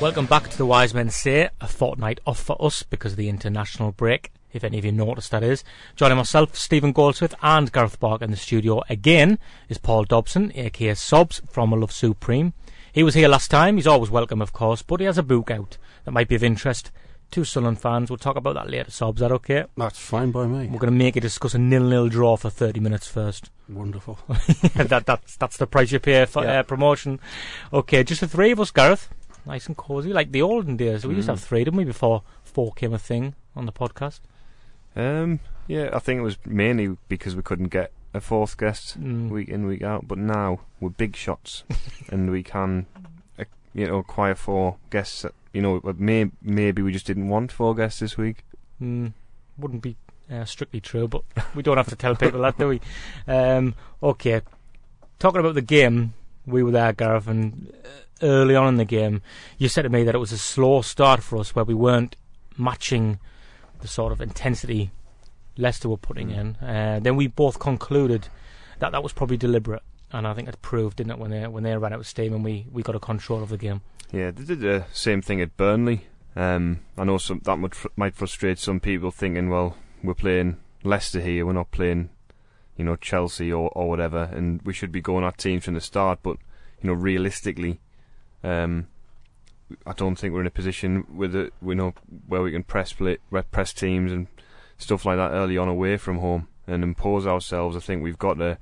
Welcome back to the Wise Men Say, a fortnight off for us because of the international break, if any of you noticed that is. Joining myself, Stephen Goldsmith, and Gareth Barker in the studio again is Paul Dobson, aka Sobs from A Love Supreme. He was here last time, he's always welcome, of course, but he has a book out that might be of interest to Sunderland fans. We'll talk about that later, Sobs, is that okay? That's fine by me. We're going to make it discuss a nil-nil draw for 30 minutes first. Wonderful. that, that's, that's the price you pay for Yeah. uh, promotion. Okay, just the three of us, Gareth. Nice and cosy, like the olden days. We used to have three, didn't we, before four came a thing on the podcast? Um, yeah, I think it was mainly because we couldn't get a fourth guest Mm. week in week out. But now we're big shots, and we can, uh, you know, acquire four guests. that- You know, but may, maybe we just didn't want four guests this week. Mm, wouldn't be uh, strictly true, but we don't have to tell people that, do we? Um, okay, talking about the game, we were there, Gareth, and uh, early on in the game, you said to me that it was a slow start for us, where we weren't matching the sort of intensity Leicester were putting in. Uh, then we both concluded that that was probably deliberate, and I think it proved, didn't it, when they when they ran out of steam and we, we got a control of the game. Yeah, they did the same thing at Burnley. Um, I know some that might, fr- might frustrate some people, thinking, well, we're playing Leicester here, we're not playing, you know, Chelsea or, or whatever, and we should be going at teams from the start. But you know, realistically, um, I don't think we're in a position with it, we know where we can press play, press teams and stuff like that early on away from home and impose ourselves. I think we've got to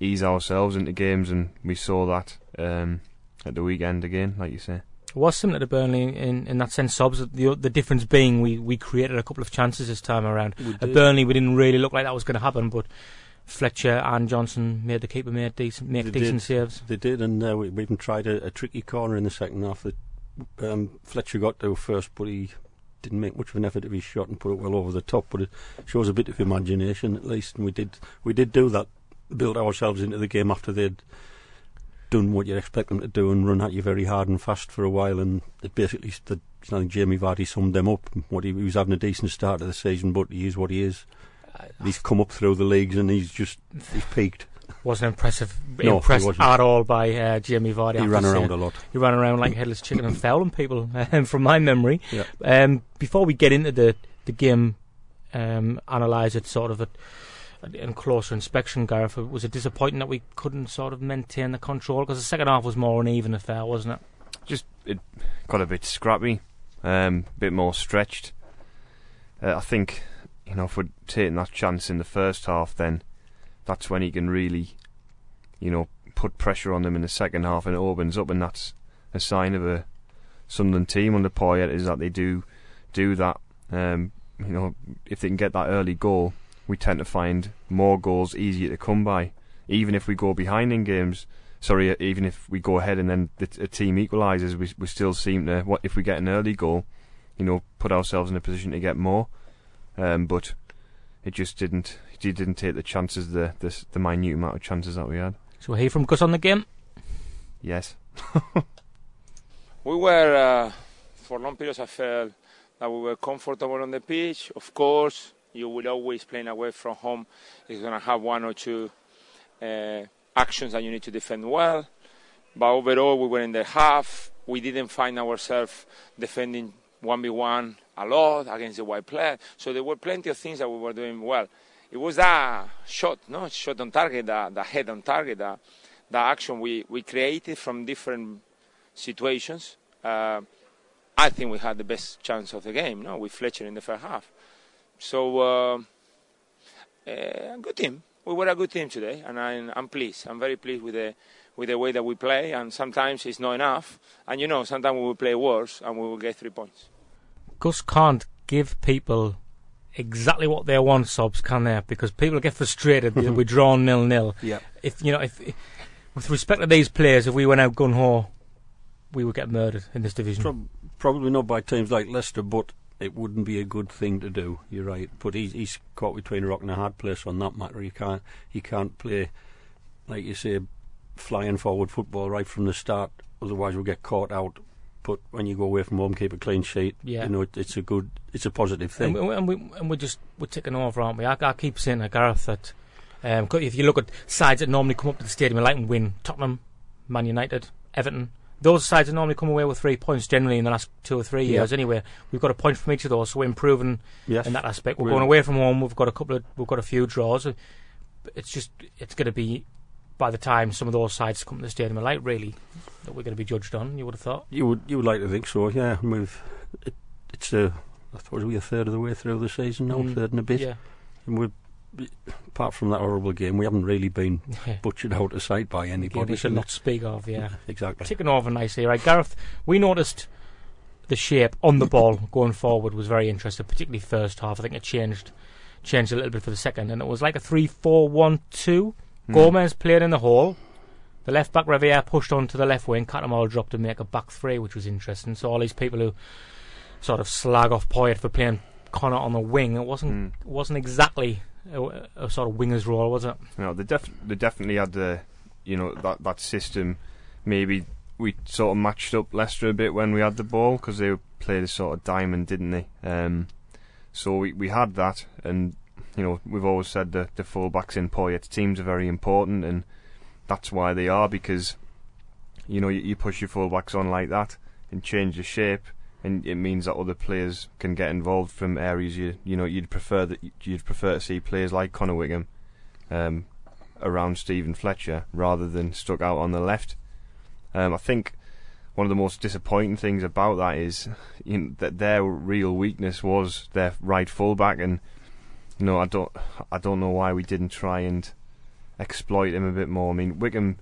ease ourselves into games, and we saw that um, at the weekend again, like you say. It was similar to Burnley in, in that sense, Sobs. The, the difference being we, we created a couple of chances this time around. At. Burnley, we didn't really look like that was going to happen, but Fletcher and Johnson made the keeper made decent, make They decent did. saves. They did, and uh, we, we even tried a, a tricky corner in the second half that um, Fletcher got to first, but he didn't make much of an effort of his shot and put it well over the top. But it shows a bit of imagination at least, and we did we did do that, build ourselves into the game after they'd done what you'd expect them to do and run at you very hard and fast for a while. And it basically, the, I think Jamie Vardy summed them up. What he, he was having a decent start to the season, but he is what he is. He's come up through the leagues and he's just he's peaked. Wasn't impressive, No, impressed wasn't. at all by uh, Jamie Vardy. He ran to say. around a lot. He ran around like a headless chicken and fouling people, um, from my memory. Yeah. Um, before we get into the the game, um, analyse it sort of at, in closer inspection, Gareth, was it disappointing that we couldn't sort of maintain the control? Because the second half was more uneven affair, wasn't it? Just it got a bit scrappy, um, a bit more stretched. Uh, I think you know if we're taking that chance in the first half, then that's when he can really, you know, put pressure on them in the second half, and it opens up, and that's a sign of a Sunderland team under Poyet is that they do do that. Um, you know, if they can get that early goal, we tend to find more goals easier to come by, even if we go behind in games. Sorry, uh, even if we go ahead and then the a team equalises, we we still seem to. What if we get an early goal? You know, put ourselves in a position to get more. Um, but it just didn't. He didn't take the chances, the the, the minute amount of chances that we had. So we'll hear from Gus on the game. Yes. We were, uh, for long periods, I felt that we were comfortable on the pitch. Of course, you will always playing away from home. It's going to have one or two uh, actions that you need to defend well. But overall, we were in the half. We didn't find ourselves defending 1v1 a lot against the white player. So there were plenty of things that we were doing well. It was that shot, no shot on target, that, that head on target, that, that action we, we created from different situations. Uh, I think we had the best chance of the game, no, with Fletcher in the first half. So, uh, uh, good team. We were a good team today, and I'm, I'm pleased. I'm very pleased with the with the way that we play. And sometimes it's not enough, and you know, sometimes we will play worse, and we will get three points. Gus can't give people exactly what they want, sobs, can they? Because people get frustrated that we're drawn nil nil. Yeah. If you know, if with respect to these players, if we went out gun ho, we would get murdered in this division. Prob- probably not by teams like Leicester, but it wouldn't be a good thing to do. You're right. But he's, he's caught between a rock and a hard place on that matter. He can't he can't play like you say flying forward football right from the start. Otherwise, we'll get caught out. But when you go away from home, keep a clean sheet. Yeah. You know, it, it's a good, it's a positive thing. And, we, and, we, and we're just we're ticking over, aren't we? I, I keep saying to Gareth that um, if you look at sides that normally come up to the stadium and like and win, Tottenham, Man United, Everton, those sides that normally come away with three points generally in the last two or three Yeah. years. Anyway, we've got a point from each of those, so we're improving yes. in that aspect. We're We're- going away from home. We've got a couple of we've got a few draws. It's just it's going to be by the time some of those sides come to the stadium and like really that we're going to be judged on. You would have thought. You would you would like to think so, yeah. And we've it, it's a I suppose we're a third of the way through the season now, Mm, third and a bit. Yeah. And we apart from that horrible game, we haven't really been butchered out of sight by Game anybody. we should not speak of. Yeah. exactly. Ticking over nicely, right, Gareth? We noticed the shape on the ball going forward was very interesting, particularly first half. I think it changed changed a little bit for the second, and it was like a three-four-one-two. Mm. Gomez played in the hole. The left back Réveillère pushed onto the left wing. Cattermole dropped to make a back three, which was interesting. So all these people who sort of slag off Poyet for playing Connor on the wing, it wasn't Mm. it wasn't exactly a, a sort of winger's role, was it? No, they, def- they definitely had the, you know, that that system. Maybe we sort of matched up Leicester a bit when we had the ball because they played a sort of diamond, didn't they? Um, so we we had that, and you know, we've always said that the fullbacks in Poyet's teams are very important, and that's why they are because, you know, you, you push your fullbacks on like that and change the shape. And it means that other players can get involved from areas you you know you'd prefer that you'd prefer to see players like Connor Wickham, um, around Steven Fletcher rather than stuck out on the left. Um, I think one of the most disappointing things about that is you know, that their real weakness was their right fullback, and know I don't I don't know why we didn't try and exploit him a bit more. I mean Wickham,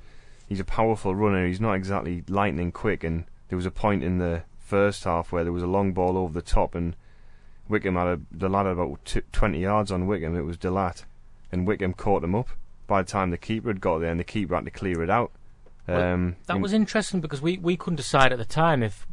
he's a powerful runner. He's not exactly lightning quick, and there was a point in the first half where there was a long ball over the top, and Wickham had a, the lad had about t- 20 yards on Wickham. It was De Laet, and Wickham caught him up. By the time the keeper had got there, and the keeper had to clear it out. Well, Um, That was interesting because we, we couldn't decide at the time if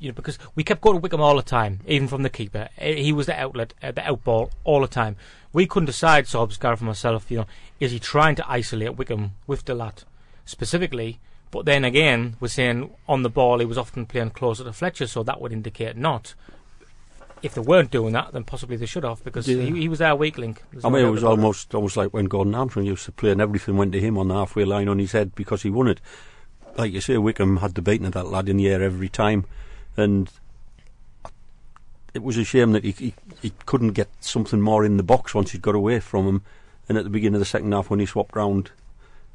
you know because we kept going to Wickham all the time, even from the keeper. He was the outlet, uh, the outball all the time. We couldn't decide, Sobs, Gareth, and myself. You know, is he trying to isolate Wickham with De Laet specifically? But then again, we're saying on the ball he was often playing closer to Fletcher, so that would indicate not. If they weren't doing that, then possibly they should have because Yeah. he, he was our weak link. There's I no mean, it was almost almost like when Gordon Armstrong used to play, and everything went to him on the halfway line on his head because he won it. Like you say, Wickham had the beating of that lad in the air every time, and it was a shame that he, he he couldn't get something more in the box once he'd got away from him. And at the beginning of the second half, when he swapped round,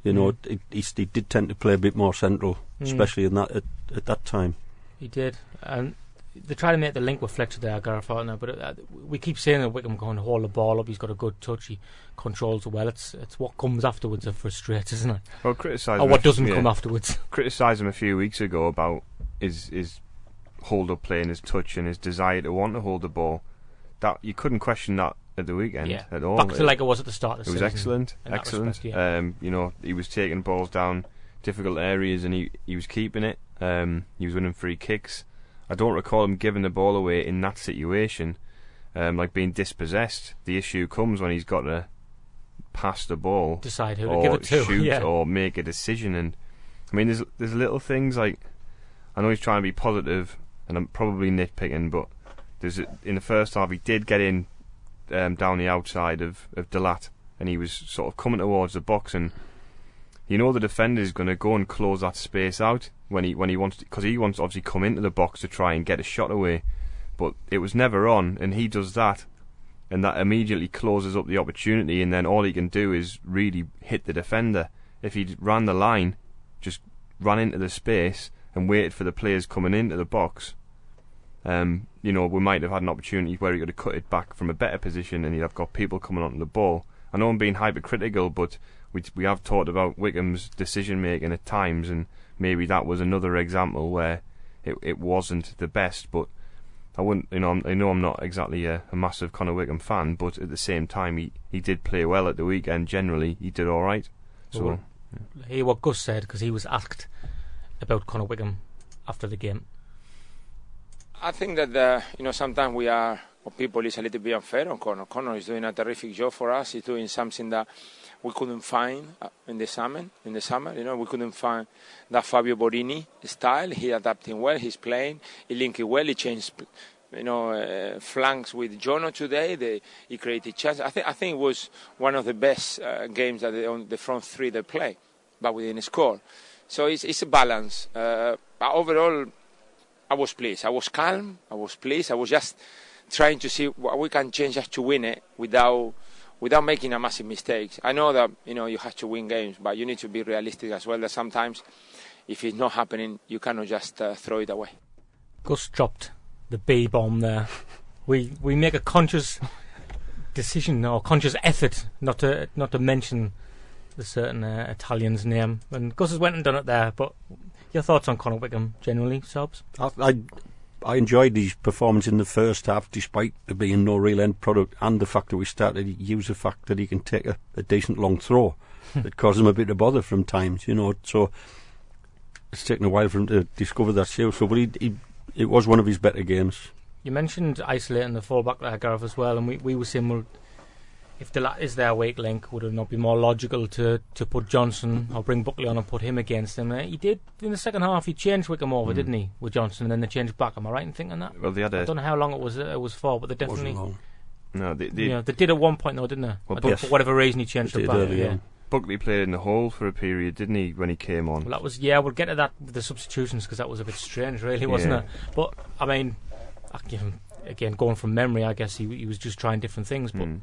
you know, Mm. it, he, he did tend to play a bit more central, Mm. especially in that at, at that time. He did, and they try to make the link with Fletcher there, Gareth Hartner, but uh, we keep saying that Wickham can hold the ball up. He's got a good touch. He controls well. It's it's what comes afterwards that frustrates, isn't it? well, criticise Or him what a- doesn't yeah, come afterwards. Criticised him a few weeks ago about his his hold up play and his touch and his desire to want to hold the ball. That you couldn't question that at the weekend yeah, at all. back to like it was at the start of It the was excellent, excellent. respect, yeah. Um, you know, he was taking balls down difficult areas and he he was keeping it. Um, he was winning free kicks. I don't recall him giving the ball away in that situation, um, like being dispossessed. The issue comes when he's got to pass the ball Decide who to give it to. shoot yeah. or make a decision. And I mean, there's there's little things like I know he's trying to be positive, and I'm probably nitpicking, but there's a, in the first half he did get in um, down the outside of of De Laet, and he was sort of coming towards the box, and you know the defender is going to go and close that space out when he when he wants because he wants obviously come into the box to try and get a shot away, but it was never on, and he does that and that immediately closes up the opportunity. And then all he can do is really hit the defender. If he ran the line, just ran into the space and waited for the players coming into the box, um, you know, we might have had an opportunity where he could have cut it back from a better position, and he'd have got people coming onto the ball. I know I'm being hypercritical, but we we have talked about Wickham's decision making at times, and maybe that was another example where it it wasn't the best, but I wouldn't, you know, I'm, I know I'm not exactly a, a massive Connor Wickham fan, but at the same time, he, he did play well at the weekend. Generally, he did all right. So Well, Hear what Gus said because he was asked about Connor Wickham after the game. I think that uh, you know sometimes we are people is a little bit unfair on Connor. Connor is doing a terrific job for us. He's doing something that we couldn't find uh, in the summer. In the summer, you know, we couldn't find that Fabio Borini style. He adapting well. He's playing. He linking well. He changed. You know, uh, flanks with Jono today. They, he created chances. I think I think it was one of the best uh, games that they, on the front three they play, but we didn't score. So it's, it's a balance. Uh, but overall, I was pleased. I was calm. I was pleased. I was just trying to see what we can change just to win it without without making a massive mistake. I know that you know you have to win games, but you need to be realistic as well. That sometimes, if it's not happening, you cannot just uh, throw it away. Gus dropped the B bomb there. We we make a conscious decision or conscious effort not to not to mention the certain uh, Italian's name, and Gus has went and done it there. But your thoughts on Connor Wickham generally, Sobs? I, I, I enjoyed his performance in the first half, despite there being no real end product, and the fact that we started to use the fact that he can take a, a decent long throw. it caused him a bit of bother from times, you know. So it's taken a while for him to discover that skill. So, but he, he, it was one of his better games. You mentioned isolating the fullback there, Gareth, as well, and we, we were saying, well, if De Laet is their weak link, would it not be more logical to, to put Johnson or bring Buckley on and put him against him? Uh, he did in the second half. He changed Wickham over, Mm. didn't he, with Johnson, and then they changed back. Am I right in thinking that? well, they had I a don't know how long it was it was for, but they definitely no. They, they, yeah they did at one point though, didn't they? Well, yes. for whatever reason he changed They it back. early yeah. on. Buckley played in the hole for a period, didn't he, when he came on? Well, that was yeah. We'll get to that with the substitutions because that was a bit strange, really, wasn't Yeah. it? But I mean, I give him again going from memory. I guess he he was just trying different things, but. Mm.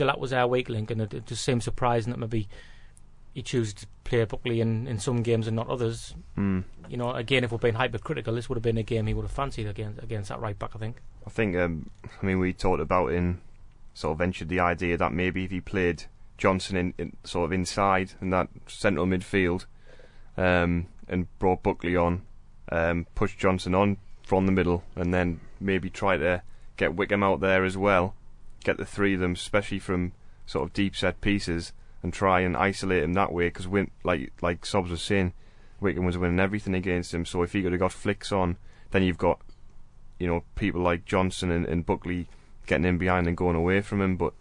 De Laet was our weak link, and it, it just seems surprising that maybe he chooses to play Buckley in, in some games and not others. Mm. You know, again, if we're being hypercritical, this would have been a game he would have fancied against against that right back. I think. I think, um, I mean, we talked about in sort of ventured the idea that maybe if he played Johnson in, in sort of inside in that central midfield, um, and brought Buckley on, um, pushed Johnson on from the middle, and then maybe try to get Wickham out there as well, get the three of them, especially from sort of deep set pieces, and try and isolate him that way. Because like like Sobs was saying, Wickham was winning everything against him. So if he could have got flicks on, then you've got you know, people like Johnson and, and Buckley getting in behind and going away from him, but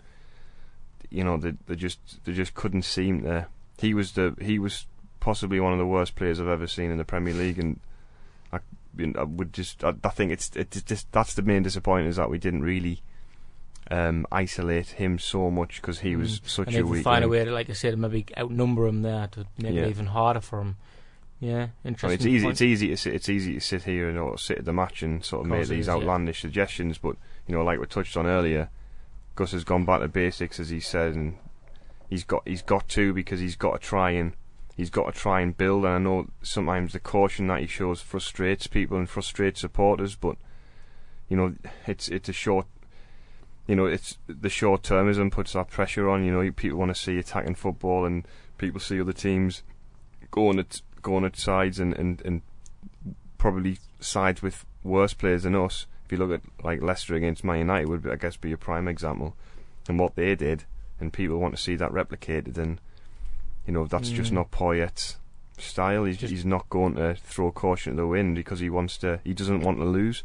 you know, they, they just they just couldn't seem to. He was the he was possibly one of the worst players I've ever seen in the Premier League, and I, I would just I, I think it's it's just that's the main disappointment is that we didn't really um, isolate him so much because he was Mm. such and a weak. find a way to, like I said, maybe outnumber him there to make Yeah. it even harder for him. Yeah, interesting. it's easy. point. It's easy to sit. It's easy to sit here and or sit at the match and sort of, Of make these is, yeah. outlandish suggestions. But you know, like we touched on earlier, Gus has gone back to basics, as he said, and he's got he's got to because he's got to try and he's got to try and build. And I know sometimes the caution that he shows frustrates people and frustrates supporters, but you know, it's it's a short. You know, it's the short termism puts that pressure on. You know, people want to see attacking football, and people see other teams going at going at sides and, and, and probably sides with worse players than us. If you look at like Leicester against Man United, would I guess be a prime example, and what they did, and people want to see that replicated, and you know that's just Mm. not Poyet's style. He's Just- he's not going to throw caution to the wind because he wants to. He doesn't want to lose.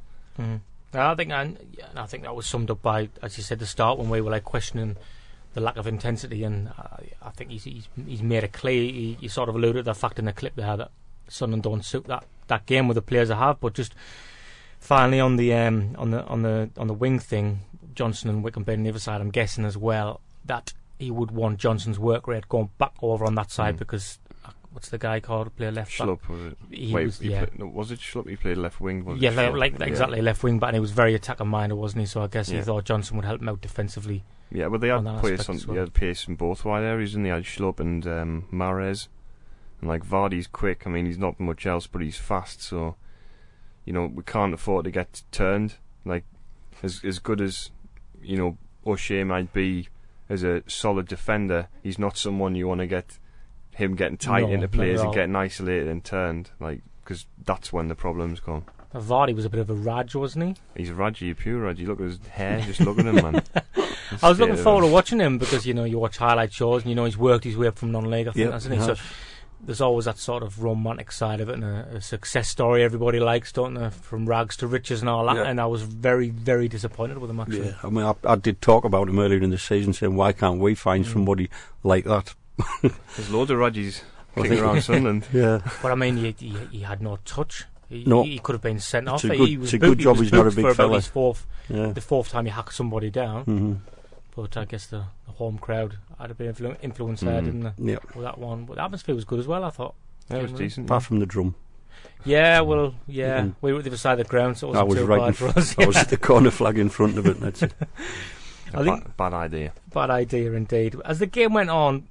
I think I, and I think that was summed up by, as you said, the start when we were like questioning the lack of intensity, and I, I think he's, he's he's made it clear. He, he sort of alluded to the fact in the clip there that Sunderland don't suit that, that game with the players I have, but just finally on the um on the on the on the wing thing, Johnson and Wickham being on the other side, I'm guessing as well that he would want Johnson's work rate going back over on that side Mm. because what's the guy called play left back? Schlupp was it? He Wait, was, he yeah. played, no, was it Schlupp? He played left wing. Was Yeah, it like, Schlupp? like Yeah. exactly left wing back, and he was very attacker minded, wasn't he? So I guess he thought Johnson would help him out defensively. Yeah, but they had pace on well. they had pace in both wide areas, and they had Schlupp and um, Mahrez, and like Vardy's quick. I mean, he's not much else, but he's fast. So, you know, we can't afford to get turned. Like as as good as you know O'Shea might be as a solid defender, he's not someone you want to get him getting tight No, into players and getting isolated and turned. Like because that's when the problems come. Vardy was a bit of a Raj, wasn't he? He's a Raji, a pure Raji. Look at his hair. Just look at him, man. I was looking forward to watching him because you know you watch highlight shows and you know he's worked his way up from non-league, I think, Yep, hasn't he? he So there's always that sort of romantic side of it and a, a success story everybody likes, don't they? From rags to riches and all that. Yeah. And I was very, very disappointed with him actually. Yeah, I mean, I, I did talk about him earlier in the season, saying why can't we find Mm. somebody like that? There's loads of Rajis I kicking think- around Sunderland. Yeah, But I mean, he, he, he had no touch. He, No. he could have been sent It's off. a good- he was it's a good booked- he job was he's not a big for about fella. his fourth, yeah. the fourth time he hacked somebody down. hmm But I guess the, the home crowd had a bit of influ- influence there, Mm. didn't they? Yeah, With that one, but the atmosphere was good as well. I thought. That was Generally. decent. apart from the drum, Yeah, well, yeah, Mm. we were at the other side of the ground, so it wasn't was too right. Bad for us. I was at the corner flag in front of it. And that's it. I think- bad, bad idea. Bad idea indeed. As the game went on,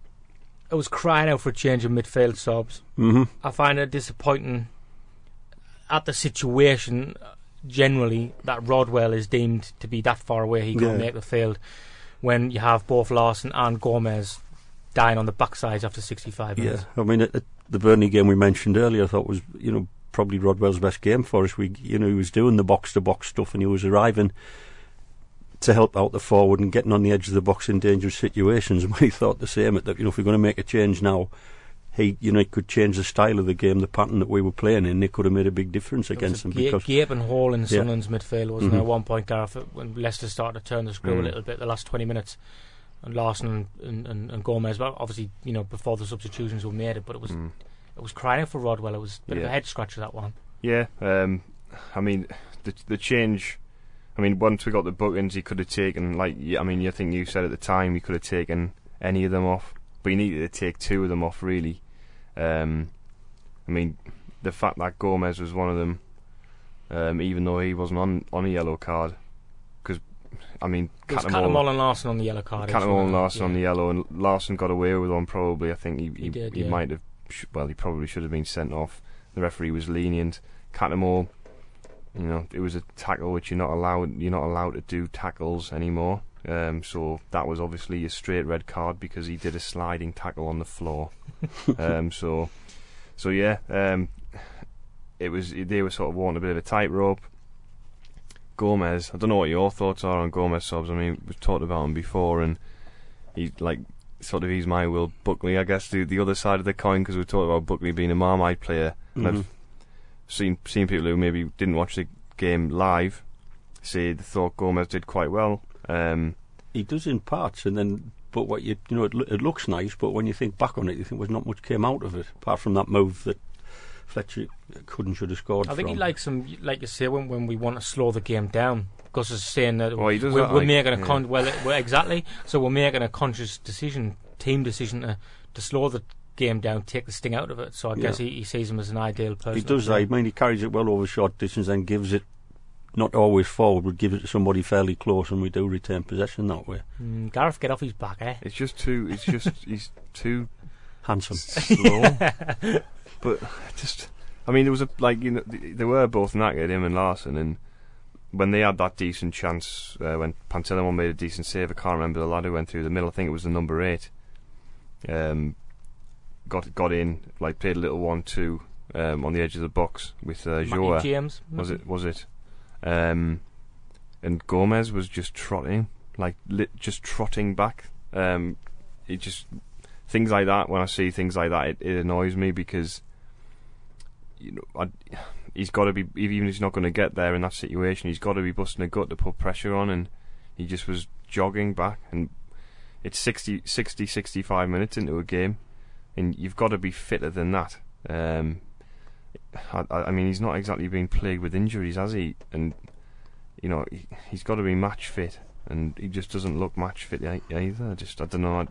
I was crying out for a change of midfield subs. hmm I find it disappointing at the situation uh, generally that Rodwell is deemed to be that far away he can't Yeah. make the field when you have both Larsson and Gomez dying on the backsides after 65 Yeah. I mean, the Burnley game we mentioned earlier, I thought was you know probably Rodwell's best game for us. We you know he was doing the box to box stuff and he was arriving to help out the forward and getting on the edge of the box in dangerous situations. And we thought the same at that you know if we're going to make a change now. He, you know, he could change the style of the game, the pattern that we were playing in. It could have made a big difference There against them was a ga- because gaping hole in Yeah. Sunderland's midfield, wasn't there? At one point, Gareth, when Leicester started to turn the screw a Mm. little bit, the last 20 minutes, and Larsson and, and, and, and Gomez, well, obviously, you know, before the substitutions were made, it, but it was Mm. it was crying out for Rodwell. It was a bit of a Yeah. head scratcher that one. Yeah, um, I mean, the the change. I mean, once we got the bookings, he could have taken like. I mean, I think you said at the time he could have taken any of them off, but he needed to take two of them off. Really, um, I mean, the fact that Gomez was one of them, um, even though he wasn't on on a yellow card, because I mean, Cattermole- and Larsson on the yellow card. Cattermole and? Larsson on the yellow, and Larsson got away with one probably. I think he He he, did, he yeah. might have. Well, he probably should have been sent off. The referee was lenient. Cattermole, you know, it was a tackle which you're not allowed. You're not allowed to do tackles anymore. Um, so that was obviously a straight red card because he did a sliding tackle on the floor. um, so, so yeah, um, it was. They were sort of walking a bit of a tightrope. Gomez, I don't know what your thoughts are on Gomez subs. I mean, we've talked about him before, and he's like sort of he's my Will Buckley, I guess, the the other side of the coin because we talked about Buckley being a Marmite player. Mhm. I've seen seen people who maybe didn't watch the game live say they thought Gomez did quite well. Um, he does in parts, and then but what you you know it, it looks nice, but when you think back on it, you think was not much came out of it apart from that move that Fletcher couldn't should have scored. I think he likes him, like you say, when, when we want to slow the game down. Gus is saying that Well, we're, that, we're like- making a yeah. con- well, it- well, exactly. So we're making a conscious decision, team decision to, to slow the game down, take the sting out of it. So I guess Yeah. he, he sees him as an ideal person. He does that. I mean, he carries it well over short distance and gives it not always forward, but gives it to somebody fairly close, and we do retain possession that way. Mm, Gareth, get off his back, eh? it's just too. It's just he's too Handsome. slow. but just, I mean, there was a like you know th- they were both knackered, him and Larsson, and when they had that decent chance, uh, when Pantilimon made a decent save, I can't remember the lad who went through the middle. I think it was the number eight. Um, got got in, like played a little one-two um, on the edge of the box with uh, Joa. James. Was it? Was it? Um, and Gomez was just trotting, like lit, just trotting back. Um, it just things like that. When I see things like that, it, it annoys me because you know I, he's got to be even if he's not going to get there in that situation. He's got to be busting a gut to put pressure on, and he just was jogging back. And it's 60, 60 65 minutes into a game, and you've got to be fitter than that. Um, I, I mean, he's not exactly been plagued with injuries, has he? And you know, he, he's got to be match fit, and he just doesn't look match fit either. I just, I don't know. I,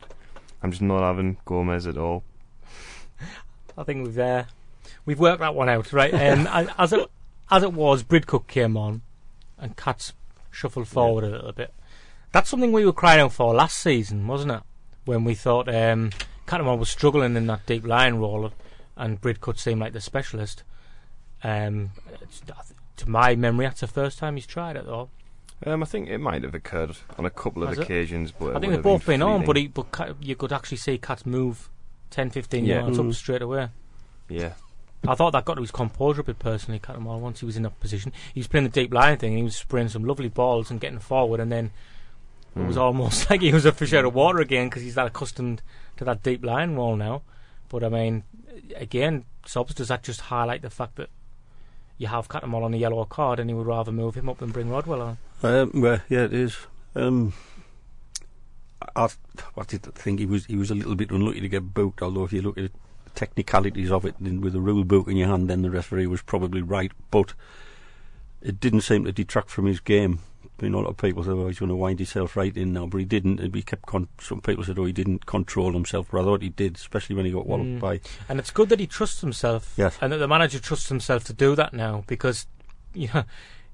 I'm just not having Gomez at all. I think we've uh, we've worked that one out, right? Um, as- as it as it was, Bridcutt came on, and Katz shuffled forward a little bit. That's something we were crying out for last season, wasn't it? When we thought um, Cattermole was struggling in that deep line role, and Bridcutt seemed like the specialist. Um, it's, to my memory, that's the first time he's tried it, though. Um, I think it might have occurred on a couple of Has it? occasions, but I think they've both been, on, but, he, but Kat, you could actually see Katz move 10, 15 Yeah. yards up Mm. straight away. yeah, I thought that got to his composure a bit personally, Cattermole, once he was in that position. He was playing the deep line thing and he was spraying some lovely balls and getting forward and then it was Mm. almost like he was a fish out of water again because he's that accustomed to that deep line role now. But I mean, again, Sobs, does that just highlight the fact that you have Cattermole on a yellow card and he would rather move him up than bring Rodwell on? Um, well, yeah, it is. Um, I, I did think he was he was a little bit unlucky to get booked. Although if you look at the technicalities of it, then with the rule book in your hand, then the referee was probably right. But it didn't seem to detract from his game. You know, a lot of people said, "Oh, he's going to wind himself right in now," but he didn't. He kept. Con- some people said, "Oh, he didn't control himself," but I thought he did, especially when he got walloped Mm. by. And it's good that he trusts himself, Yes. and that the manager trusts himself to do that now. Because, you know,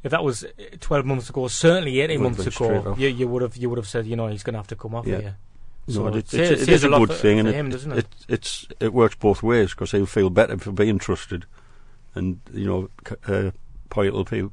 if that was twelve months ago, certainly eighteen months ago, you, you would have you would have said, you know, he's going to have to come off Yeah. here. So it, it it's, says- it says a a good for- thing, for and him, it, doesn't it? it it's it works both ways because he'll feel better for being trusted, and you know, uh, Poyet will feel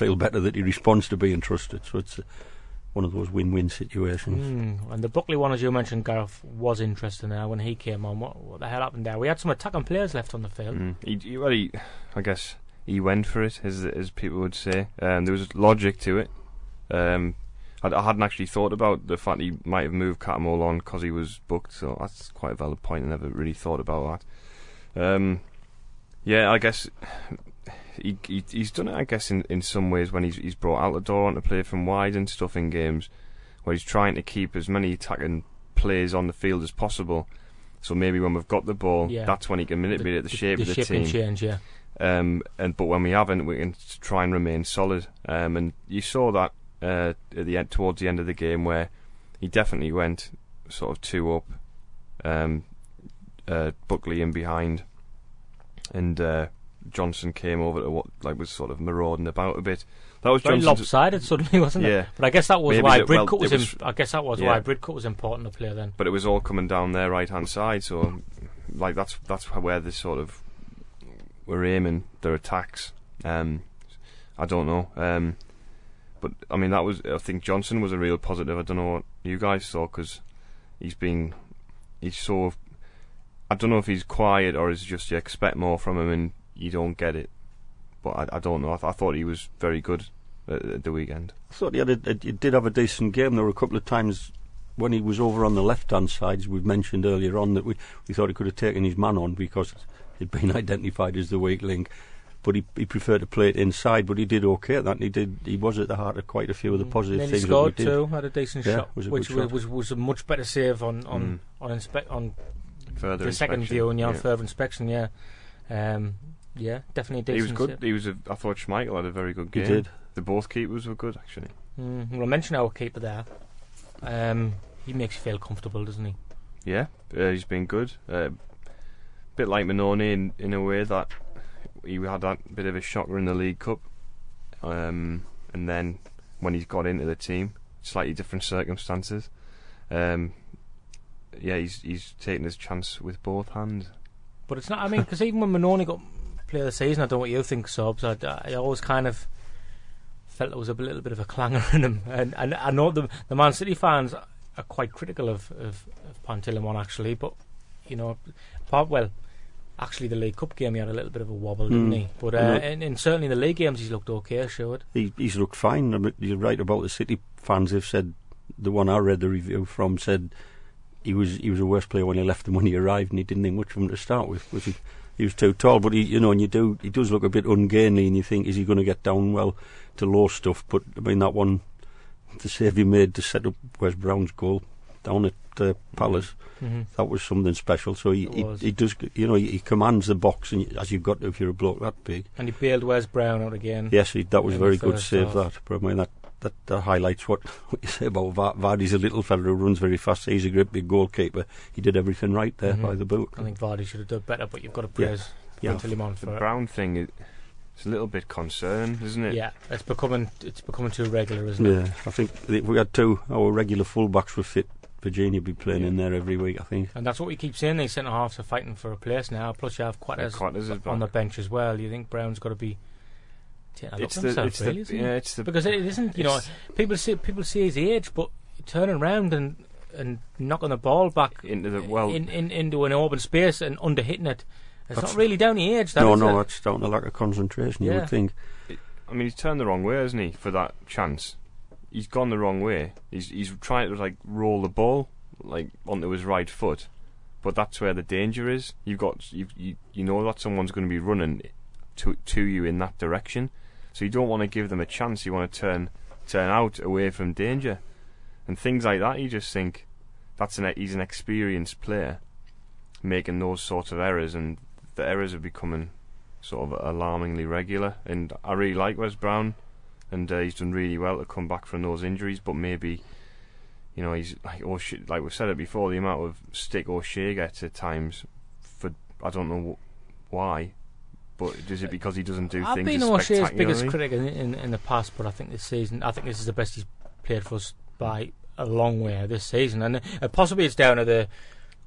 feel better that he responds to being trusted. So it's uh, one of those win-win situations. Mm. And the Buckley one, as you mentioned, Gareth, was interesting there when he came on. What, what the hell happened there? We had some attacking players left on the field. Mm. He, he, well, he, I guess he went for it, as as people would say. Um, there was logic to it. Um, I, I hadn't actually thought about the fact he might have moved Cattermole on because he was booked, so that's quite a valid point. I never really thought about that. Um, yeah, I guess he, he he's done it. I guess in, in some ways when he's he's brought out the door on to play from wide and stuff in games where he's trying to keep as many attacking players on the field as possible. So maybe when we've got the ball, Yeah. that's when he can manipulate the, shape the of the shape team. change, yeah. Um, and but when we haven't, we can try and remain solid. Um, and you saw that uh, at the end, towards the end of the game, where he definitely went sort of two up, um, uh, Buckley in behind, and uh, Johnson came over to what like was sort of marauding about a bit. That was Very Johnson's. lopsided suddenly, wasn't Yeah. it? But I guess that was Maybe why that- well, was, it was- im- I guess that was yeah. why Bridcutt was important to play then. but it was all coming down their right hand side. So, like that's that's where they sort of were aiming their attacks. Um, I don't know, um, but I mean that was I think Johnson was a real positive. I don't know what you guys thought because he's been he's so I don't know if he's quiet or is just you expect more from him and you don't get it. But I, I don't know. I, th- I thought he was very good at, at the weekend. I thought he had a, a, he did have a decent game. There were a couple of times when he was over on the left-hand side, as we've mentioned earlier on, that we, we thought he could have taken his man on because he'd been identified as the weak link. But he, he preferred to play it inside, but he did okay at that. And he did. He was at the heart of quite a few of the positive then he scored that we did. too, had a decent Yeah, shot, was a which was, shot. was was a much better save on on Mm. on inspe- on Further the second view and yeah, on yeah. further inspection. Yeah, um, yeah, definitely a He was good. save. He was. A, I thought Schmeichel had a very good He game. did. The both keepers were good actually. Mm, well, I mentioned our keeper there. Um, he makes you feel comfortable, doesn't he? Yeah, uh, he's been good. Uh, bit like Mannone in in a way that he had that bit of a shocker in the League Cup, um, and then when he's got into the team, slightly different circumstances. Um, yeah, he's he's taken his chance with both hands. But it's not. I mean, because even when Mannone got player of the season, I don't know what you think, Sobs. I, I always kind of felt there was a little bit of a clangor in him, and, and I know the the Man City fans are quite critical of of, of Pantilimon actually, but you know, part well. Actually, the League Cup game he had a little bit of a wobble, didn't Mm. he? But uh, and, and certainly in the league games he's looked okay. Sure. He, he's looked fine. I mean, you're right about the City fans. They've said the one I read the review from said he was he was a worse player when he left than when he arrived, and he didn't think much of him to start with. Was he? He was too tall, but he, you know, and you do, he does look a bit ungainly, and you think, is he going to get down well to low stuff? But I mean, that one, the save he made to set up Wes Brown's goal down at uh, Palace, Mhm. that was something special. So he, he, he does, you know, he, he commands the box, and as you've got to if you're a bloke that big. And he bailed Wes Brown out again. Yes, he, that was a very good save. half. That, but I mean that. That, that highlights what, what you say about Va- Vardy's a little fella who runs very fast. He's a great big goalkeeper. He did everything right there Mhm. by the book. I think Vardy should have done better, but you've got to praise Yeah. Pantilimon The for it. Brown thing is it's a little bit concerned, isn't it? Yeah, it's becoming it's becoming too regular, isn't it? Yeah, I think if we had two, our regular fullbacks were fit. Vergini would be playing in there every week, I think. And that's what we keep saying. These centre halves are fighting for a place now. Plus, you have Coates Coates is on the bench as well. You think Brown's got to be taking a look It's at the, himself, it's the, really, isn't yeah, it's the because it isn't. You know, people see people see his age, but turning around and and knocking the ball back into the well. in, in into an open space and under hitting it. It's not really down the age. That, no, is no, it? it's down to lack of concentration. You would think. I mean, he's turned the wrong way, hasn't he? For that chance, he's gone the wrong way. He's he's trying to like roll the ball like onto his right foot, but that's where the danger is. You've got you you, you know that someone's going to be running to to you in that direction, so you don't want to give them a chance. You want to turn turn out away from danger, and things like that. You just think that's an he's an experienced player making those sorts of errors, and the errors are becoming sort of alarmingly regular. And I really like Wes Brown, and uh, he's done really well to come back from those injuries. But maybe, you know, he's like O'Shea, like we've said it before, the amount of stick O'Shea gets at times for I don't know why. But is it because he doesn't do I've things been as O'Shea's biggest critic in, in in the past, but I think this season, I think this is the best he's played for us by a long way this season, and uh, possibly it's down to the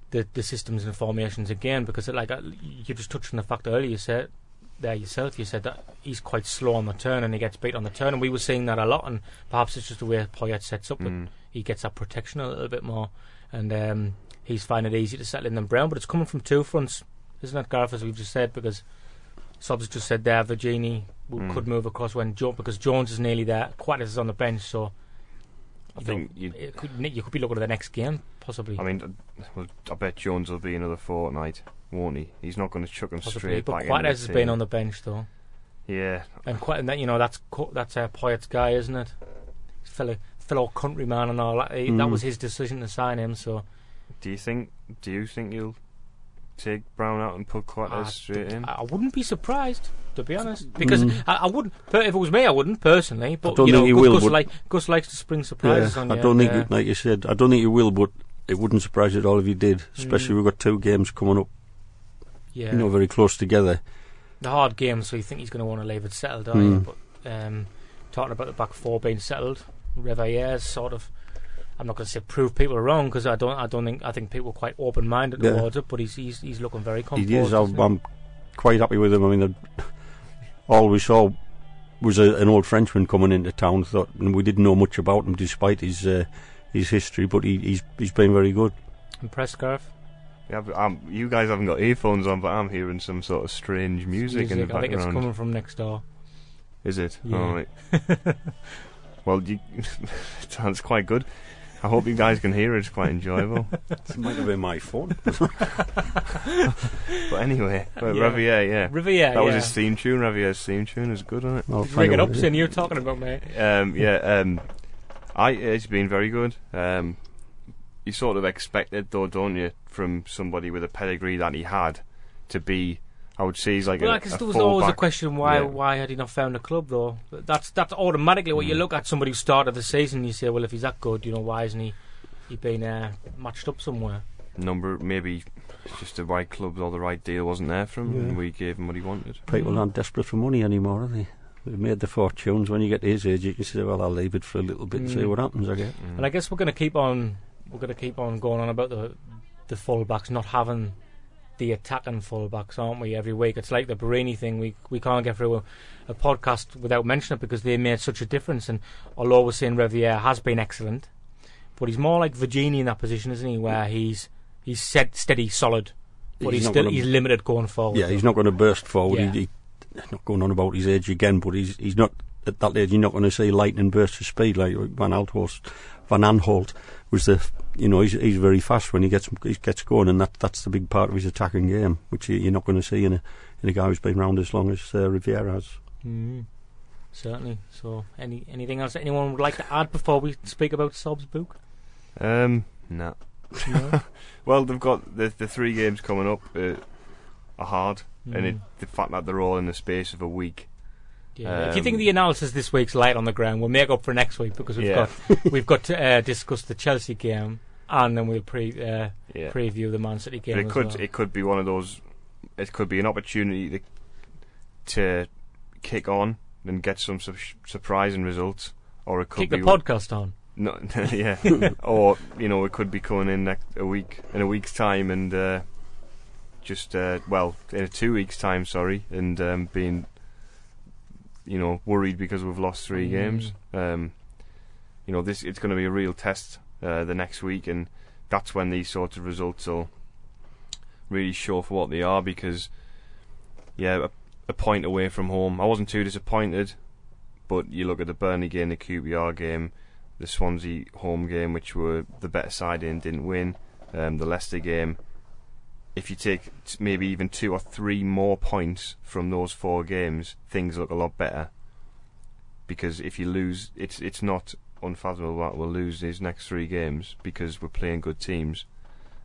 the, the systems and formations again because like uh, you just touched on the fact earlier you said there yourself you said that he's quite slow on the turn and he gets beat on the turn and we were seeing that a lot and perhaps it's just the way Poyet sets up that Mm. he gets that protection a little bit more and um, he's finding it easy to settle in than Brown but it's coming from two fronts isn't it Gareth as we've just said because Sobs just said there Vergini Mm. could move across when jo- because Jones is nearly there Coates is on the bench so I you think you. could, you could be looking at the next game possibly I mean, uh, well, I bet Jones will be another fortnight, won't he? He's not going to chuck him possibly straight but back. Coates into has been on the bench though Yeah, And quite, and that you know, that's that's uh, Poyet's guy, isn't it? Fellow fellow countryman and all that. He, That Mm. was his decision to sign him. So Do you think? Do you think you'll take Brown out and put Coates straight in? I wouldn't be surprised, to be honest, because Mm. I, I wouldn't. per- If it was me, I wouldn't personally. But don't you know, think he Gus, will, Gus, but- like, Gus likes to spring surprises Yeah, on you. I don't think, and, you, like you said, I don't think you will, but it wouldn't surprise you at all if you did. Especially Mm. we've got two games coming up, yeah, you know, very close together. the hard game. So you think he's going to want to leave it settled, don't you? Mm. But um, talking about the back four being settled, Réveillère's sort of. I'm not going to say prove people wrong because I don't. I don't think. I think people are quite open-minded Yeah. towards it. But he's he's, he's looking very composed. He is. I'm. I'm quite happy with him. I mean, the, all we saw was a, an old Frenchman coming into town. Thought, and we didn't know much about him despite his uh, his history. But he, he's he's been very good. Impressed, Gareth? Yeah, but, um, you guys haven't got earphones on, but I'm hearing some sort of strange music, in the background. I think it's background. coming from next door. Is it? Yeah. All right. well, you, it sounds quite good. I hope you guys can hear it. It's quite enjoyable. It might have been my phone. but anyway, but Yeah. Réveillère, yeah. Réveillère, that was yeah. his theme tune. Réveillère's theme tune is good, isn't it? I'll Ring it up, what you're talking about, mate. Um, yeah, um, I it's been very good. Um, you sort of expected, though, don't you, from somebody with a pedigree that he had, to be. I would say he's like Well, a, I guess a there was always a question why Yeah. why had he not found a club though? That's that's automatically what you Mm. look at somebody who started the season. You say, well, if he's that good, you know, why isn't he he been uh, matched up somewhere? number. Maybe it's just the right club or the right deal wasn't there for him, Yeah. and we gave him what he wanted. People aren't desperate for money anymore, are they? They've made the fortunes. When you get to his age, you can say, "Well, I'll leave it for a little bit and see Mm. what happens." I guess. Mm. And I guess we're going to keep on we're going to keep on going on about the the fullbacks not having the attacking fullbacks, aren't we? Every week, it's like the Borini thing. We we can't get through a, a podcast without mentioning it because they made such a difference. And although we're saying Réveillère has been excellent, but he's more like Vergini in that position, isn't he? Where he's he's set, steady, solid, but he's, not still gonna- he's limited going forward. Yeah, he's not going to burst forward. Yeah. He, he, not going on about his age again, but he's he's not at that age. You're not going to see lightning bursts of speed like Van Aanholt. Van Aanholt was the you know, he's he's very fast when he gets he gets going, and that that's the big part of his attacking game, which you, you're not going to see in a in a guy who's been around as long as uh, Réveillère has. Mm, certainly. So, any anything else anyone would like to add before we speak about Sob's book? Um, no. No? Well, they've got the the three games coming up uh, are hard, and it, Mm. the fact that they're all in the space of a week. Yeah. if you think Um, the analysis this week's light on the ground, we'll make up for next week because we've Yeah. got we've got to uh, discuss the Chelsea game and then we'll pre uh, Yeah. preview the Man City game. But it could well. it could be one of those. It could be an opportunity to to kick on and get some su- surprising results, or it could kick be the one- podcast on. No, yeah, or you know, it could be coming in next, a week in a week's time and uh, just uh, well in a two weeks time, sorry, and um, being you know worried because we've lost three Mm. games. Um, you know, this it's going to be a real test uh, the next week, and that's when these sorts of results will really show for what they are. Because yeah, a, a point away from home, I wasn't too disappointed. But you look at the Burnley game, the QPR game, the Swansea home game, which were the better side in, didn't win. Um, the Leicester game. If you take maybe even two or three more points from those four games, things look a lot better. Because if you lose, it's it's not unfathomable that we'll lose these next three games because we're playing good teams.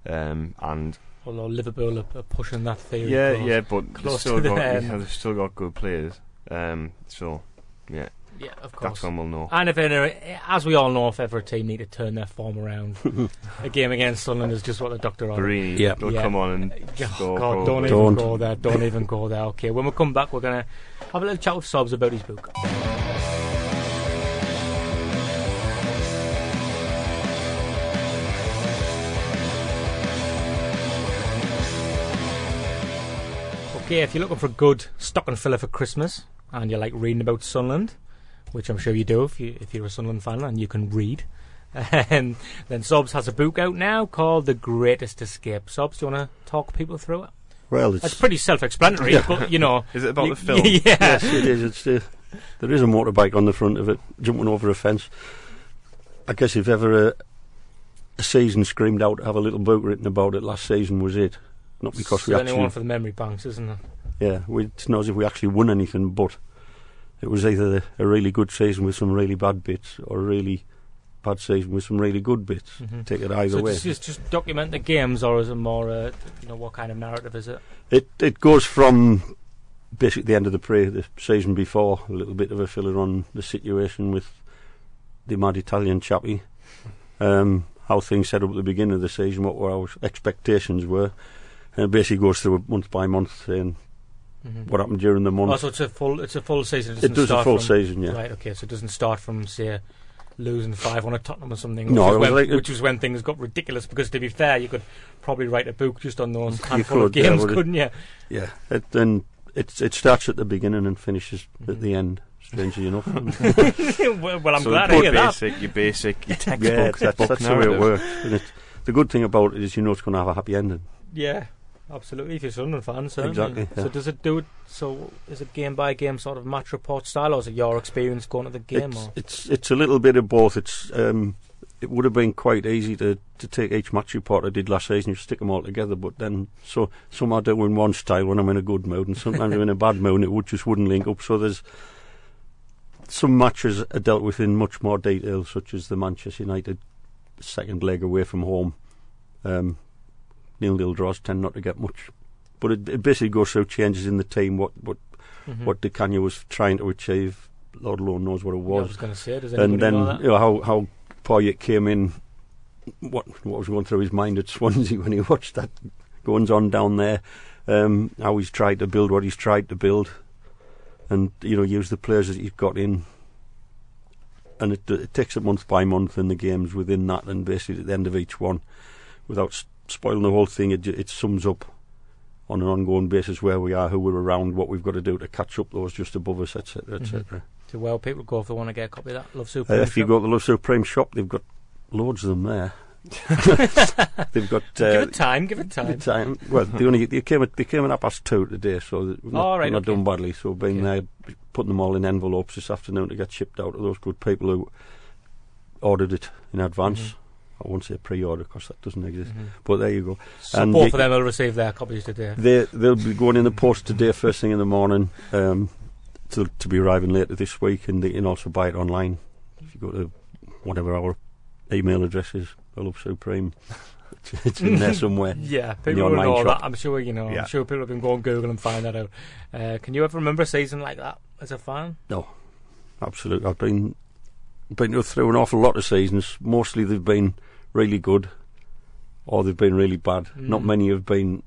Um, and Although Liverpool are, pushing that theory. yeah, close. yeah, but they've still got yeah, they've still got good players. Um, so yeah, yeah, of course. that's when we'll know. And if ever, as we all know, if ever a team need to turn their form around, a game against Sunderland is just what the doctor ordered. Borini, Yeah. they'll Yeah. come on and uh, Oh, score. God, don't even Don't. go there. Don't even go there. Okay, when we come back, we're gonna have a little chat with Sobs about his book. Okay, if you're looking for a good stocking filler for Christmas and you like reading about Sunderland, which I'm sure you do if you if you're a Sunderland fan and you can read, um, then Sobs has a book out now called The Greatest Escape. Sobs, do you want to talk people through it? Well, it's That's pretty self-explanatory, Yeah. but you know. Is it about y- the film? Yeah. yes, it is. It's uh, there is a motorbike on the front of it, jumping over a fence. I guess if ever a, a season screamed out to have a little book written about it, last season was it. Not because we actually, one for the memory banks, isn't it? yeah, we, it's not as if we actually won anything, but it was either a really good season with some really bad bits, or a really bad season with some really good bits. Mhm. Take it either So way. just, just just document the games, or is it more, uh, you know, what kind of narrative is it? It it goes from basically the end of the pre the season before, a little bit of a filler on the situation with the mad Italian chappie, um, how things set up at the beginning of the season, what were our expectations were, and it basically goes through month by month, saying Mhm. what happened during the month. Oh, so it's a full, it's a full season. It, it doesn't a full from, season, yeah. Right. Okay. So it doesn't start from say losing five on a Tottenham or something. No, which, was when, like- which was when things got ridiculous. Because to be fair, you could probably write a book just on those handful of could, yeah, games, but it- couldn't you? Yeah, it, and it it starts at the beginning and finishes Mhm. at the end. Strangely enough, well, well, I'm so glad to your hear that. basic, your basic, your textbook, yeah, that's, book that's the way it works. And it, the good thing about it is you know it's going to have a happy ending. Yeah, absolutely. If you're a Sunderland fan, certainly. Exactly, So does it do it? So is it game by game sort of match report style, or is it your experience going to the game? It's, Or? it's it's a little bit of both. It's um, it would have been quite easy to, to take each match report I did last season and stick them all together, but then so some I do in one style when I'm in a good mood, and sometimes I'm in a bad mood, and it would just wouldn't link up. So there's some matches are dealt with in much more detail, such as the Manchester United second leg away from home. Um, nil nil draws tend not to get much, but it, it basically goes through changes in the team, what what Mhm. what Canio was trying to achieve. Lord alone knows what it Yeah, I was was going to say, does anybody and then know that? you know how how Poyet came in, what what was going through his mind at Swansea when he watched that goings on down there, um, how he's tried to build what he's tried to build, and you know use the players that he's got in, and it, it takes it month by month in the games within that, and basically at the end of each one, without spoiling the whole thing, it, it sums up. On an ongoing basis, where we are, who we're around, what we've got to do to catch up those just above us, etc., etc. So well, people go if they want to get a copy of that Love Supreme. Uh, if you go to the Love Supreme shop, they've got loads of them there. they've got uh, give it time, give it time. time. Well, they only they came at they came at half past two today, so we've not, Oh, right, we've not okay. done badly. So been Okay. there putting them all in envelopes this afternoon to get shipped out to those good people who ordered it in advance. Mhm. I won't say pre-order because that doesn't exist. Mhm. But there you go. So And both the- of them will receive their copies today. They they'll be going in the post today, first thing in the morning, um, to to be arriving later this week, and they can also buy it online. If you go to whatever our email address is, I love Supreme. It's, it's in there somewhere. Yeah, people will know shop. that. I'm sure you know. Yeah. I'm sure people can go on Google and find that out. Uh, can you ever remember a season like that as a fan? No, absolutely, I've been been through an awful lot of seasons. Mostly they've been really good, or they've been really bad. Not Mm. many have been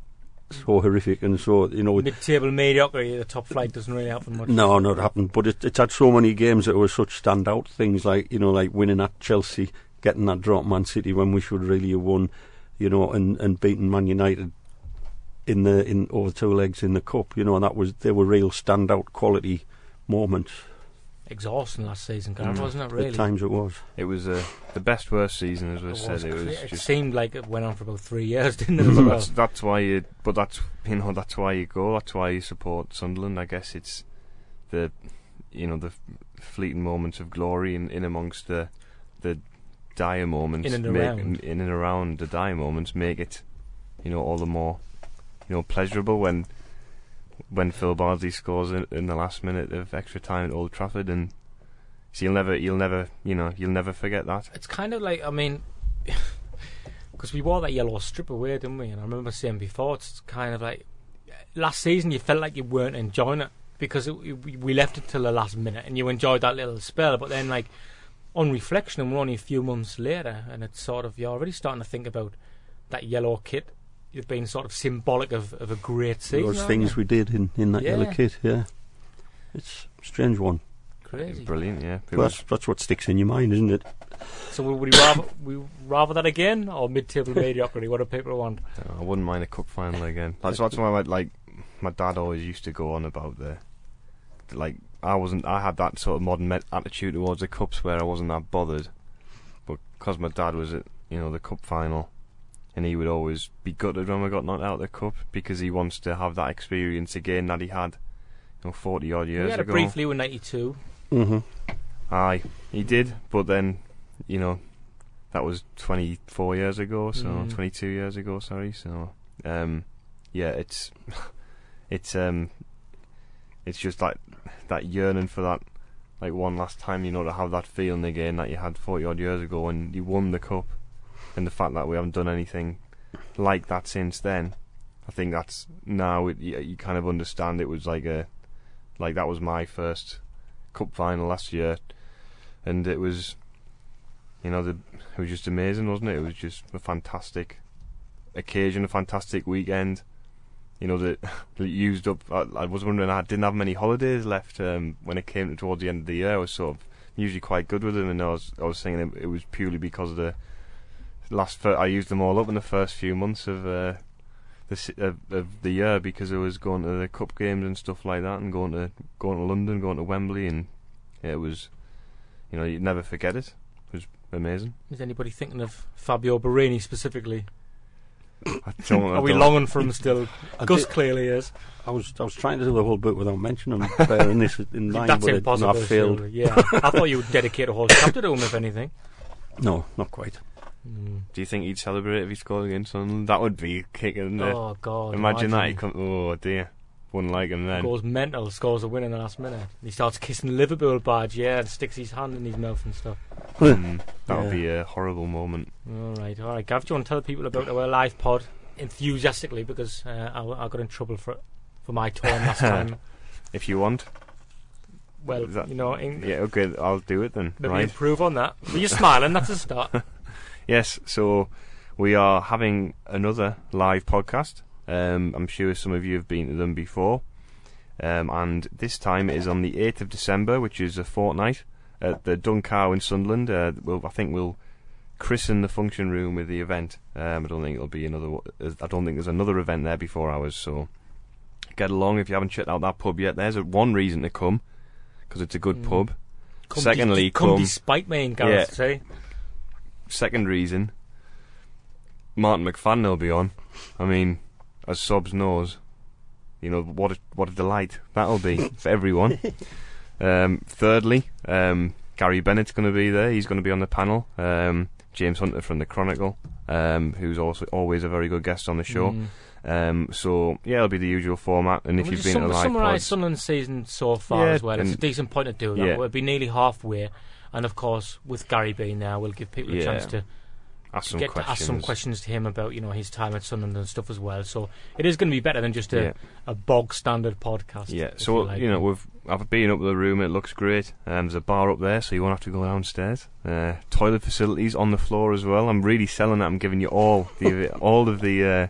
so horrific and so you know. Mid-table mediocrity, the top flight doesn't really happen much. No, not happened. But it, it's had so many games that were such standout things, like you know, like winning at Chelsea, getting that draw at Man City when we should really have won, you know, and, and beating Man United in the in over two legs in the cup, you know, and that was they were real standout quality moments. Exhausting last season, Gareth, Mm. wasn't it? Really. At times it was. It was uh, the best worst season, as It we was said. It was it just seemed like it went on for about three years, didn't it? well? that's that's why you. But that's you know that's why you go. That's why you support Sunderland. I guess it's the you know the fleeting moments of glory in, in amongst the the dire moments In and make- around. in and around the dire moments make it you know all the more you know pleasurable when when Phil Bardsley scores in, in the last minute of extra time at Old Trafford and so you'll never you'll never you know you'll never forget that. It's kind of like I mean, because we wore that yellow strip away, didn't we? And I remember saying before, it's kind of like last season you felt like you weren't enjoying it because it, we we left it till the last minute, and you enjoyed that little spell. But then, like on reflection, and we're only a few months later, and it's sort of you're already starting to think about that yellow kit. You've been sort of symbolic of, of a great season. Those things you? we did in, in that yellow kit, yeah. It's a strange one. crazy. Brilliant, yeah. It But was- that's, that's what sticks in your mind, isn't it? So would we rather we rather that again or mid-table mediocrity? What do people want? I wouldn't mind a cup final again. That's that's why I like my dad always used to go on about the, the, like I wasn't I had that sort of modern met attitude towards the cups where I wasn't that bothered, but because my dad was at you know the cup final, and he would always be gutted when we got knocked out of the cup because he wants to have that experience again that he had, you know, forty odd years we had ago. it briefly with '92. Mm-hmm. Aye, he did, but then, you know, that was 24 years ago, so Mm. 22 years ago, sorry. So, um, yeah, it's, it's, um, it's just like that yearning for that, like one last time, you know, to have that feeling again that you had 40 odd years ago when you won the cup, and the fact that we haven't done anything like that since then. I think that's now it, you, kind of understand it was like a, like that was my first cup final last year, and it was, you know, the it was just amazing, wasn't it? It was just a fantastic occasion, a fantastic weekend. You know that used up. I, I was wondering, I didn't have many holidays left um, when it came towards the end of the year. I was sort of usually quite good with them, and I was I was thinking it, it was purely because of the last. Fir- I used them all up in the first few months of. Uh, the, of, of the year because I was going to the cup games and stuff like that, and going to going to London, going to Wembley, and it was, you know, you'd never forget it. It was amazing. Is anybody thinking of Fabio Borini specifically? I don't, I Are we don't- longing for him still? I, Gus did- clearly is. I was I was trying to do the whole book without mentioning him, bearing this in mind, That's but it, impossible. I failed. surely. Yeah, I thought you would dedicate a whole chapter to him, if anything. No, not quite. Mm. Do you think he'd celebrate if he scored against Sunderland? That would be kicking. isn't? Oh God! imagine, that. He He come, oh dear, wouldn't like him then. goes mental, scores a win in the last minute. He starts kissing the Liverpool badge, yeah, and sticks his hand in his mouth and stuff. Mm, that would Yeah. be a horrible moment. All right, all right, Gav, do you want to tell the people about our live pod enthusiastically because uh, I, I got in trouble for for my tone last time. If you want, Well, Is that- you know, in, yeah, okay, I'll do it then. maybe right. improve on that. But you're smiling. That's a start. Yes, so we are having another live podcast. Um, I'm sure some of you have been to them before. Um, and this time it is on the 8th of December, which is a fortnight, at the Duncow in Sunderland. Uh, we'll, I think we'll christen the function room with the event. Um, I don't think it'll be another. I don't think there's another event there before ours. So get along if you haven't checked out that pub yet. There's a, one reason to come because it's a good Mm. pub. Come Secondly, come, come- despite me and Gareth. Say, Second reason, Martin McFadden will be on. I mean, as Sobs knows, you know what a what a delight that'll be for everyone. Um, thirdly, um, Gary Bennett's going to be there. He's going to be on the panel. Um, James Hunter from the Chronicle, um, who's also always a very good guest on the show. Mm. Um, so yeah, it'll be the usual format. And if We'll you've been to sum- live summarise Sunderland's season so far Yeah, as well. It's a decent point to do that. yeah. We'll be nearly halfway, and of course, with Gary being there, we'll give people a chance to ask some get questions. to ask some questions to him about you know his time at Sunderland and stuff as well. So it is going to be better than just a, Yeah. a bog standard podcast. Yeah, so like. you know we've I've been up the room. It looks great. Um, there's a bar up there, so you won't have to go downstairs. Uh, toilet facilities on the floor as well. I'm really selling that. I'm giving you all the all of the uh,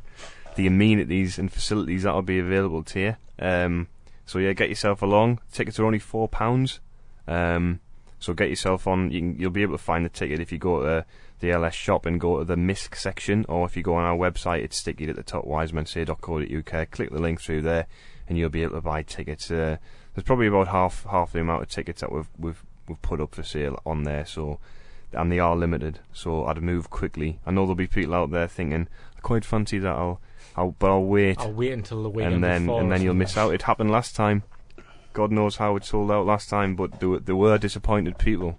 the amenities and facilities that'll be available to you. Um, so yeah, get yourself along. Tickets are only four pounds. Um, so get yourself on. You can, you'll be able to find the ticket if you go to the LS shop and go to the MISC section, or if you go on our website, it's sticky at the top, wisemensay.co.uk. Click the link through there, and you'll be able to buy tickets. Uh, there's probably about half half the amount of tickets that we've we've we've put up for sale on there. So, and they are limited. So I'd move quickly. I know there'll be people out there thinking, I quite fancy that. I'll, I'll but I'll wait I'll wait until the weekend and then and then you'll miss out. It happened last time. God knows how it sold out last time, but there were, there were disappointed people,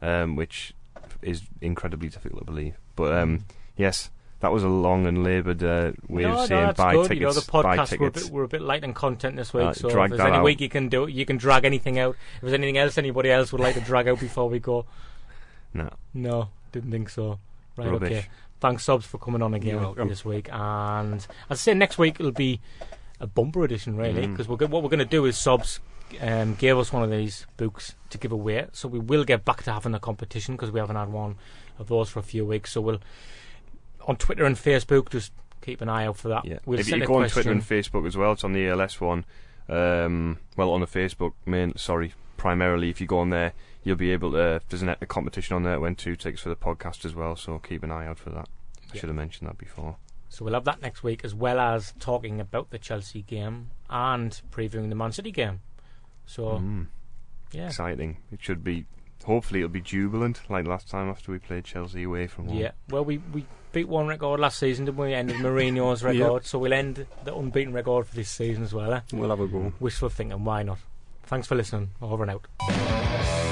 um, which is incredibly difficult to believe. But um, yes, that was a long and laboured uh, way no, of saying that's buy good. tickets. You know, the buy podcast we're a, bit, we're a bit light in content this week, Uh, so if there's any out. week you can do, you can drag anything out. If there's anything else anybody else would like to drag out before we go, No, no, didn't think so. Right, Rubbish. okay. Thanks, Sobs, for coming on again this week. And as I say, next week it'll be a bumper edition, really, Mm. because we're what we're going to do is Sobs um, gave us one of these books to give away, so we will get back to having a competition because we haven't had one of those for a few weeks. So we'll on Twitter and Facebook just keep an eye out for that. yeah. We'll if you go on. Twitter and Facebook as well, it's on the ALS one. Um, well, on the Facebook main, sorry, primarily. If you go on there, you'll be able to. There's an, a competition on there. When two takes for the podcast as well, so keep an eye out for that. I Yeah. should have mentioned that before. So we'll have that next week, as well as talking about the Chelsea game and previewing the Man City game. So Mm. yeah, exciting. It should be. Hopefully, it'll be jubilant like last time after we played Chelsea away from home. yeah. Well, we we beat one record last season, didn't we? Ended Mourinho's record, so we'll end the unbeaten record for this season as well. Eh? We'll have a go. Wishful thinking, why not? Thanks for listening. Over and out.